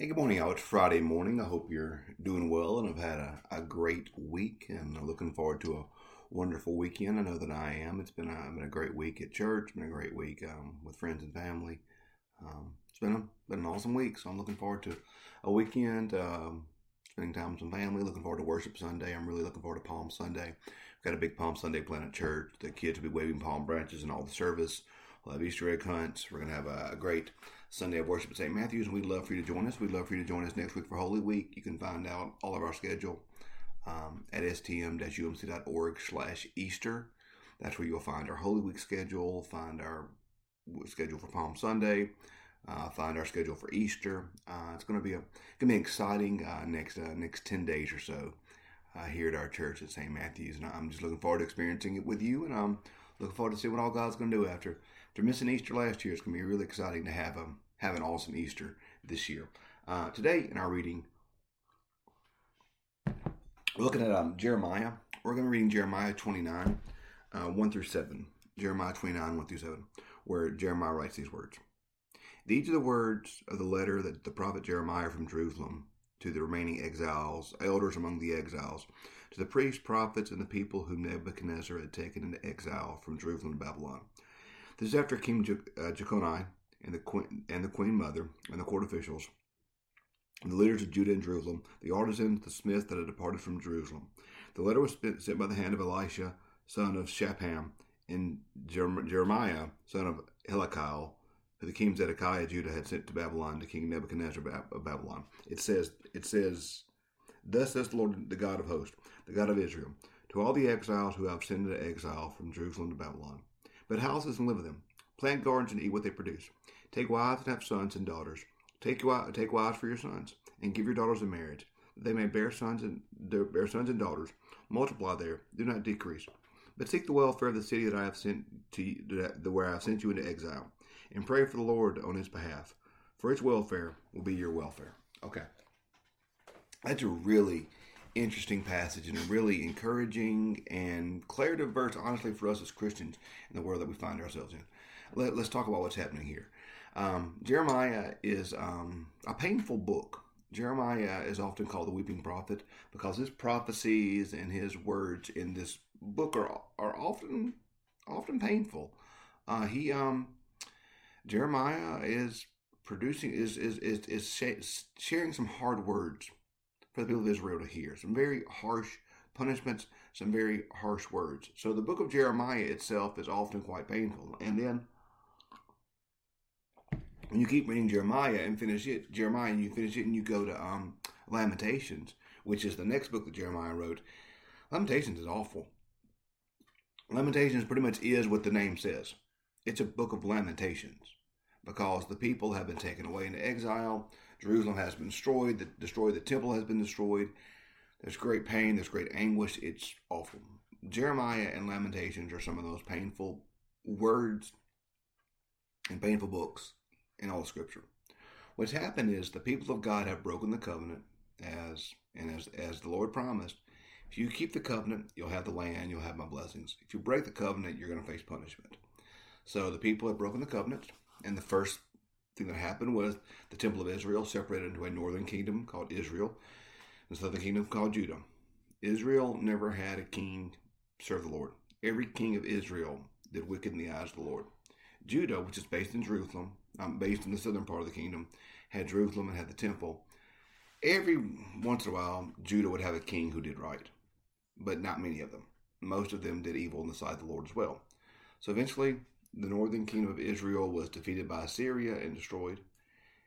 Hey, good morning, y'all. It's Friday morning. I hope you're doing well and have had a, a great week and looking forward to a wonderful weekend. I know that I am. It's been a, been a great week at church, been a great week um, with friends and family. Um, it's been, a, been an awesome week, so I'm looking forward to a weekend, um, spending time with some family, looking forward to Worship Sunday. I'm really looking forward to Palm Sunday. We've got a big Palm Sunday plan at church. The kids will be waving palm branches in all the service. We'll have Easter egg hunts. We're going to have a, great Sunday of worship at St. Matthew's, and we'd love for you to join us. We'd love for you to join us next week for Holy Week. You can find out all of our schedule um, at stm-umc.org slash Easter. That's where you'll find our Holy Week schedule, find our schedule for Palm Sunday, uh, find our schedule for Easter. Uh, it's going to be a going to be exciting uh, next uh, next ten days or so uh, here at our church at St. Matthew's, and I'm just looking forward to experiencing it with you, and I'm looking forward to seeing what all God's going to do after after missing Easter last year. It's going to be really exciting to have um, have an awesome Easter this year. Uh, today in our reading, we're looking at um, Jeremiah. We're going to be reading Jeremiah 29, uh, 1 through 7. Jeremiah 29, 1 through 7, where Jeremiah writes these words. These are the words of the letter that the prophet Jeremiah from Jerusalem to the remaining exiles, elders among the exiles, to the priests, prophets, and the people whom Nebuchadnezzar had taken into exile from Jerusalem to Babylon. This is after King uh, Jeconiah and the queen and the queen mother and the court officials, and the leaders of Judah and Jerusalem, the artisans, the smiths that had departed from Jerusalem. The letter was sent by the hand of Elisha, son of Shaphan, and Jeremiah, son of Hilkiah, who the king Zedekiah Judah had sent to Babylon to King Nebuchadnezzar of Babylon. It says, it says, Thus says the Lord, the God of hosts, the God of Israel, to all the exiles who have sent into exile from Jerusalem to Babylon. But houses and live in them. Plant gardens and eat what they produce. Take wives and have sons and daughters. Take, take wives for your sons, and give your daughters in marriage, that they may bear sons and bear sons and daughters. Multiply there, do not decrease. But seek the welfare of the city that I have sent to you, where I have sent you into exile, and pray for the Lord on His behalf, for His welfare will be your welfare. Okay, that's a really interesting passage and really encouraging and declarative verse, honestly, for us as Christians in the world that we find ourselves in. Let, us talk about what's happening here. Um, Jeremiah is um, a painful book. Jeremiah is often called the weeping prophet because his prophecies and his words in this book are are often often painful. Uh, he um, Jeremiah is producing is is is, is sharing some hard words for the people of Israel to hear. Some very harsh punishments, some very harsh words. So the book of Jeremiah itself is often quite painful. And then when you keep reading Jeremiah and finish it, Jeremiah, and you finish it and you go to um, Lamentations, which is the next book that Jeremiah wrote, Lamentations is awful. Lamentations pretty much is what the name says. It's a book of lamentations because the people have been taken away into exile. Jerusalem has been destroyed. The destroyed. The temple has been destroyed. There's great pain. There's great anguish. It's awful. Jeremiah and Lamentations are some of those painful words and painful books in all Scripture. What's happened is the people of God have broken the covenant, as and as as the Lord promised. If you keep the covenant, you'll have the land. You'll have my blessings. If you break the covenant, you're going to face punishment. So the people have broken the covenant, and the first thing that happened was the temple of Israel separated into a northern kingdom called Israel, and southern kingdom called Judah. Israel never had a king serve the Lord. Every king of Israel did wicked in the eyes of the Lord. Judah, which is based in Jerusalem, um, based in the southern part of the kingdom, had Jerusalem and had the temple. Every once in a while, Judah would have a king who did right, but not many of them. Most of them did evil in the sight of the Lord as well. So eventually, the northern kingdom of Israel was defeated by Assyria and destroyed,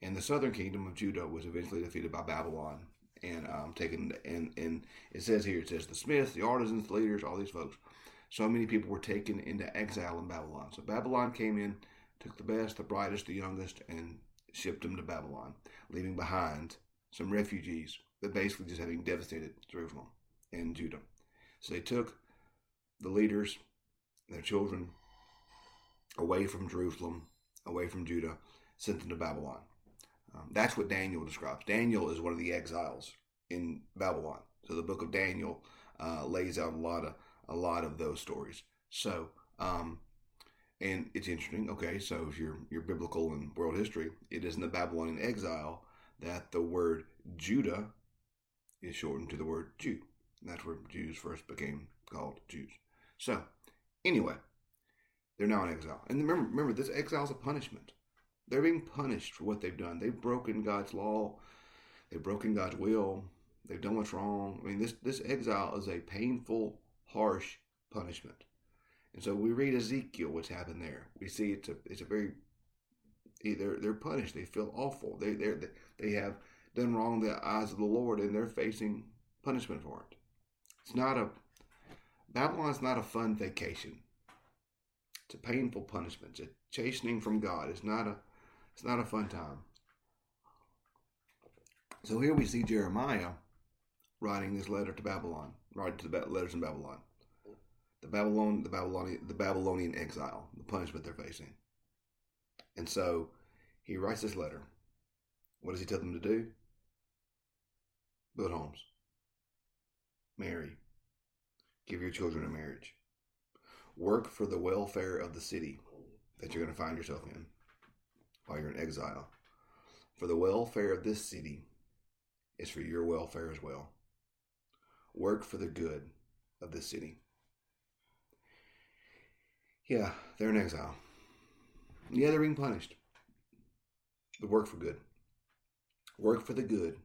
and the southern kingdom of Judah was eventually defeated by Babylon and um, taken. And and it says here, it says the smiths, the artisans, the leaders, all these folks. So many people were taken into exile in Babylon. So Babylon came in, took the best, the brightest, the youngest, and shipped them to Babylon, leaving behind some refugees that basically just having devastated Jerusalem and Judah. So they took the leaders, their children, away from Jerusalem, away from Judah, sent them to Babylon. Um, that's what Daniel describes. Daniel is one of the exiles in Babylon. So the book of Daniel uh, lays out a lot of a lot of those stories. So, um, and it's interesting. Okay, so if you're you're biblical in world history, it is in the Babylonian exile that the word Judah is shortened to the word Jew. And that's where Jews first became called Jews. So, anyway, they're now in exile. And remember, remember this exile is a punishment. They're being punished for what they've done. They've broken God's law. They've broken God's will. They've done what's wrong. I mean, this, this exile is a painful, harsh punishment. And so we read Ezekiel, what's happened there. We see it's a it's a very they're they're punished. They feel awful. They they they have done wrong in the eyes of the Lord, and they're facing punishment for it. It's not a Babylon's not a fun vacation. It's a painful punishment. It's a chastening from God. It's not a it's not a fun time. So here we see Jeremiah writing this letter to Babylon, writing to the letters in Babylon the Babylon, the Babylonian, the Babylonian exile, the punishment they're facing. And so he writes this letter. What does he tell them to do? Build homes, marry, give your children a marriage, work for the welfare of the city that you're going to find yourself in while you're in exile. For the welfare of this city is for your welfare as well. Work for the good of this city. Yeah, they're in exile. Yeah, they're being punished. But work for good. Work for the good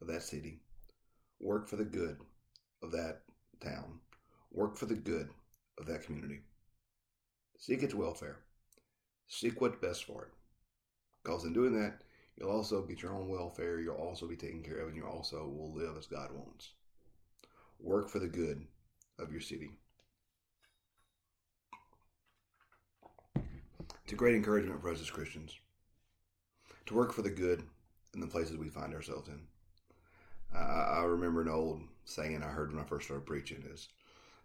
of that city. Work for the good of that town. Work for the good of that community. Seek its welfare. Seek what's best for it. Because in doing that, you'll also get your own welfare. You'll also be taken care of, and you also will live as God wants. Work for the good of your city. It's a great encouragement for us as Christians to work for the good in the places we find ourselves in. I, I remember an old saying I heard when I first started preaching is,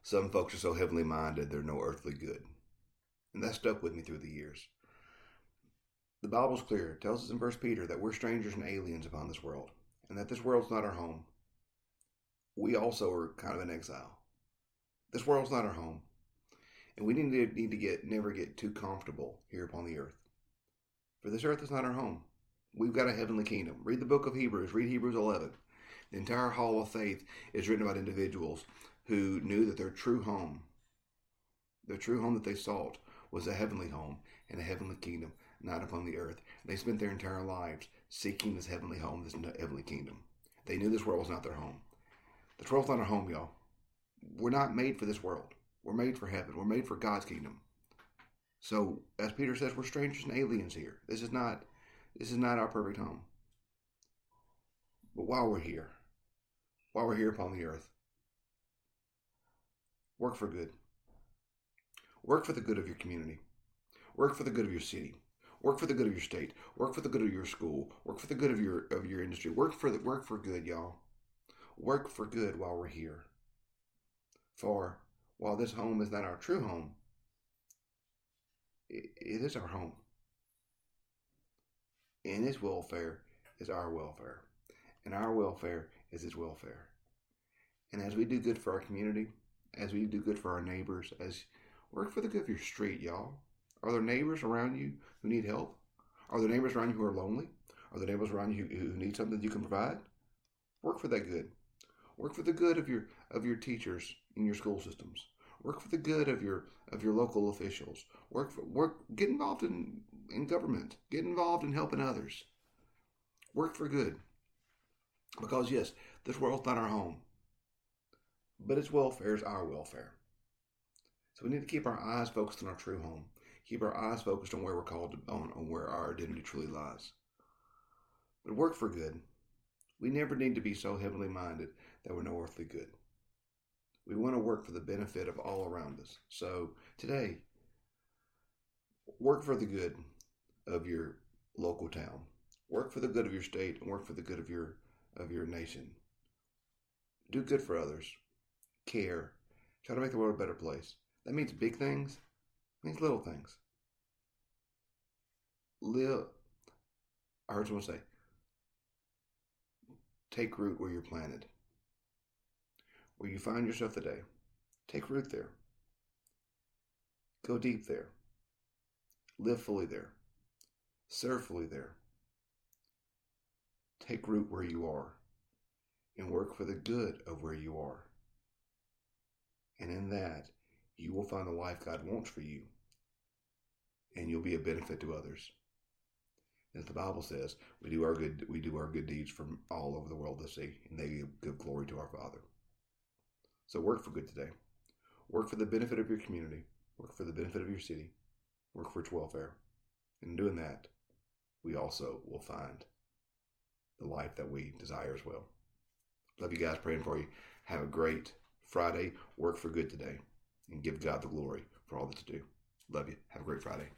some folks are so heavenly minded they're no earthly good. And that stuck with me through the years. The Bible's clear. It tells us in 1 Peter that we're strangers and aliens upon this world, and that this world's not our home. We also are kind of in exile. This world's not our home. And we need to, need to get never get too comfortable here upon the earth. For this earth is not our home. We've got a heavenly kingdom. Read the book of Hebrews, read Hebrews 11. The entire hall of faith is written about individuals who knew that their true home, their true home that they sought, was a heavenly home and a heavenly kingdom, not upon the earth. They spent their entire lives seeking this heavenly home, this heavenly kingdom. They knew this world was not their home. This world's not our home, y'all. We're not made for this world. We're made for heaven. We're made for God's kingdom. So, as Peter says, we're strangers and aliens here. This is not this is not our perfect home. But while we're here, while we're here upon the earth, work for good. Work for the good of your community. Work for the good of your city. Work for the good of your state. Work for the good of your school. Work for the good of your of your industry. Work for the work for good, y'all. Work for good while we're here. For while this home is not our true home, it, it is our home. And his welfare is our welfare. And our welfare is his welfare. And as we do good for our community, as we do good for our neighbors, as work for the good of your street, y'all. Are there neighbors around you who need help? Are there neighbors around you who are lonely? Are there neighbors around you who need something you can provide? Work for that good. Work for the good of your of your teachers in your school systems. Work for the good of your of your local officials. Work for work. Get involved in in government. Get involved in helping others. Work for good. Because yes, this world's not our home, but its welfare is our welfare. So we need to keep our eyes focused on our true home. Keep our eyes focused on where we're called to, on, on where our identity truly lies. But work for good. We never need to be so heavenly minded that we're no earthly good. We want to work for the benefit of all around us. So today, work for the good of your local town. Work for the good of your state and work for the good of your of your nation. Do good for others. Care. Try to make the world a better place. That means big things. Means little things. Live. I heard someone say, take root where you're planted where you find yourself today. Take root there. Go deep there. Live fully there. Serve fully there. take root where you are and work for the good of where you are. And in that, you will find the life God wants for you, and you'll be a benefit to others. As the Bible says, we do our good we do our good deeds from all over the world to see, and they give glory to our Father. So work for good today. Work for the benefit of your community. Work for the benefit of your city. Work for its welfare. In doing that, we also will find the life that we desire as well. Love you guys. Praying for you. Have a great Friday. Work for good today. And give God the glory for all that you do. Love you. Have a great Friday.